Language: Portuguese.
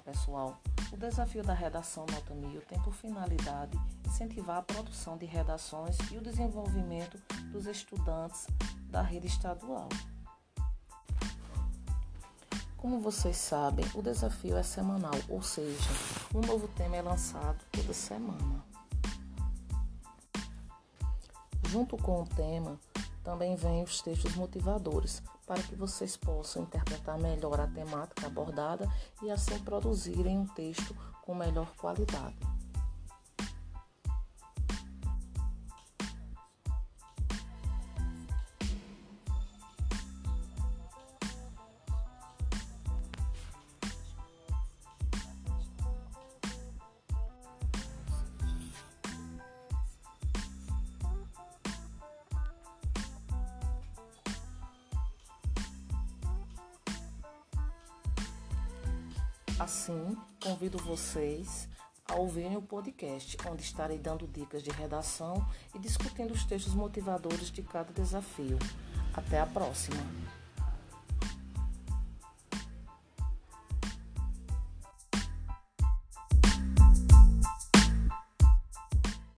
pessoal, o desafio da redação Nota 1000 tem por finalidade incentivar a produção de redações e o desenvolvimento dos estudantes da rede estadual. Como vocês sabem, o desafio é semanal, ou seja, um novo tema é lançado toda semana. Junto com o tema, também vêm os textos motivadores, para que vocês possam interpretar melhor a temática abordada e assim produzirem um texto com melhor qualidade. Assim, convido vocês a ouvirem o podcast, onde estarei dando dicas de redação e discutindo os textos motivadores de cada desafio. Até a próxima!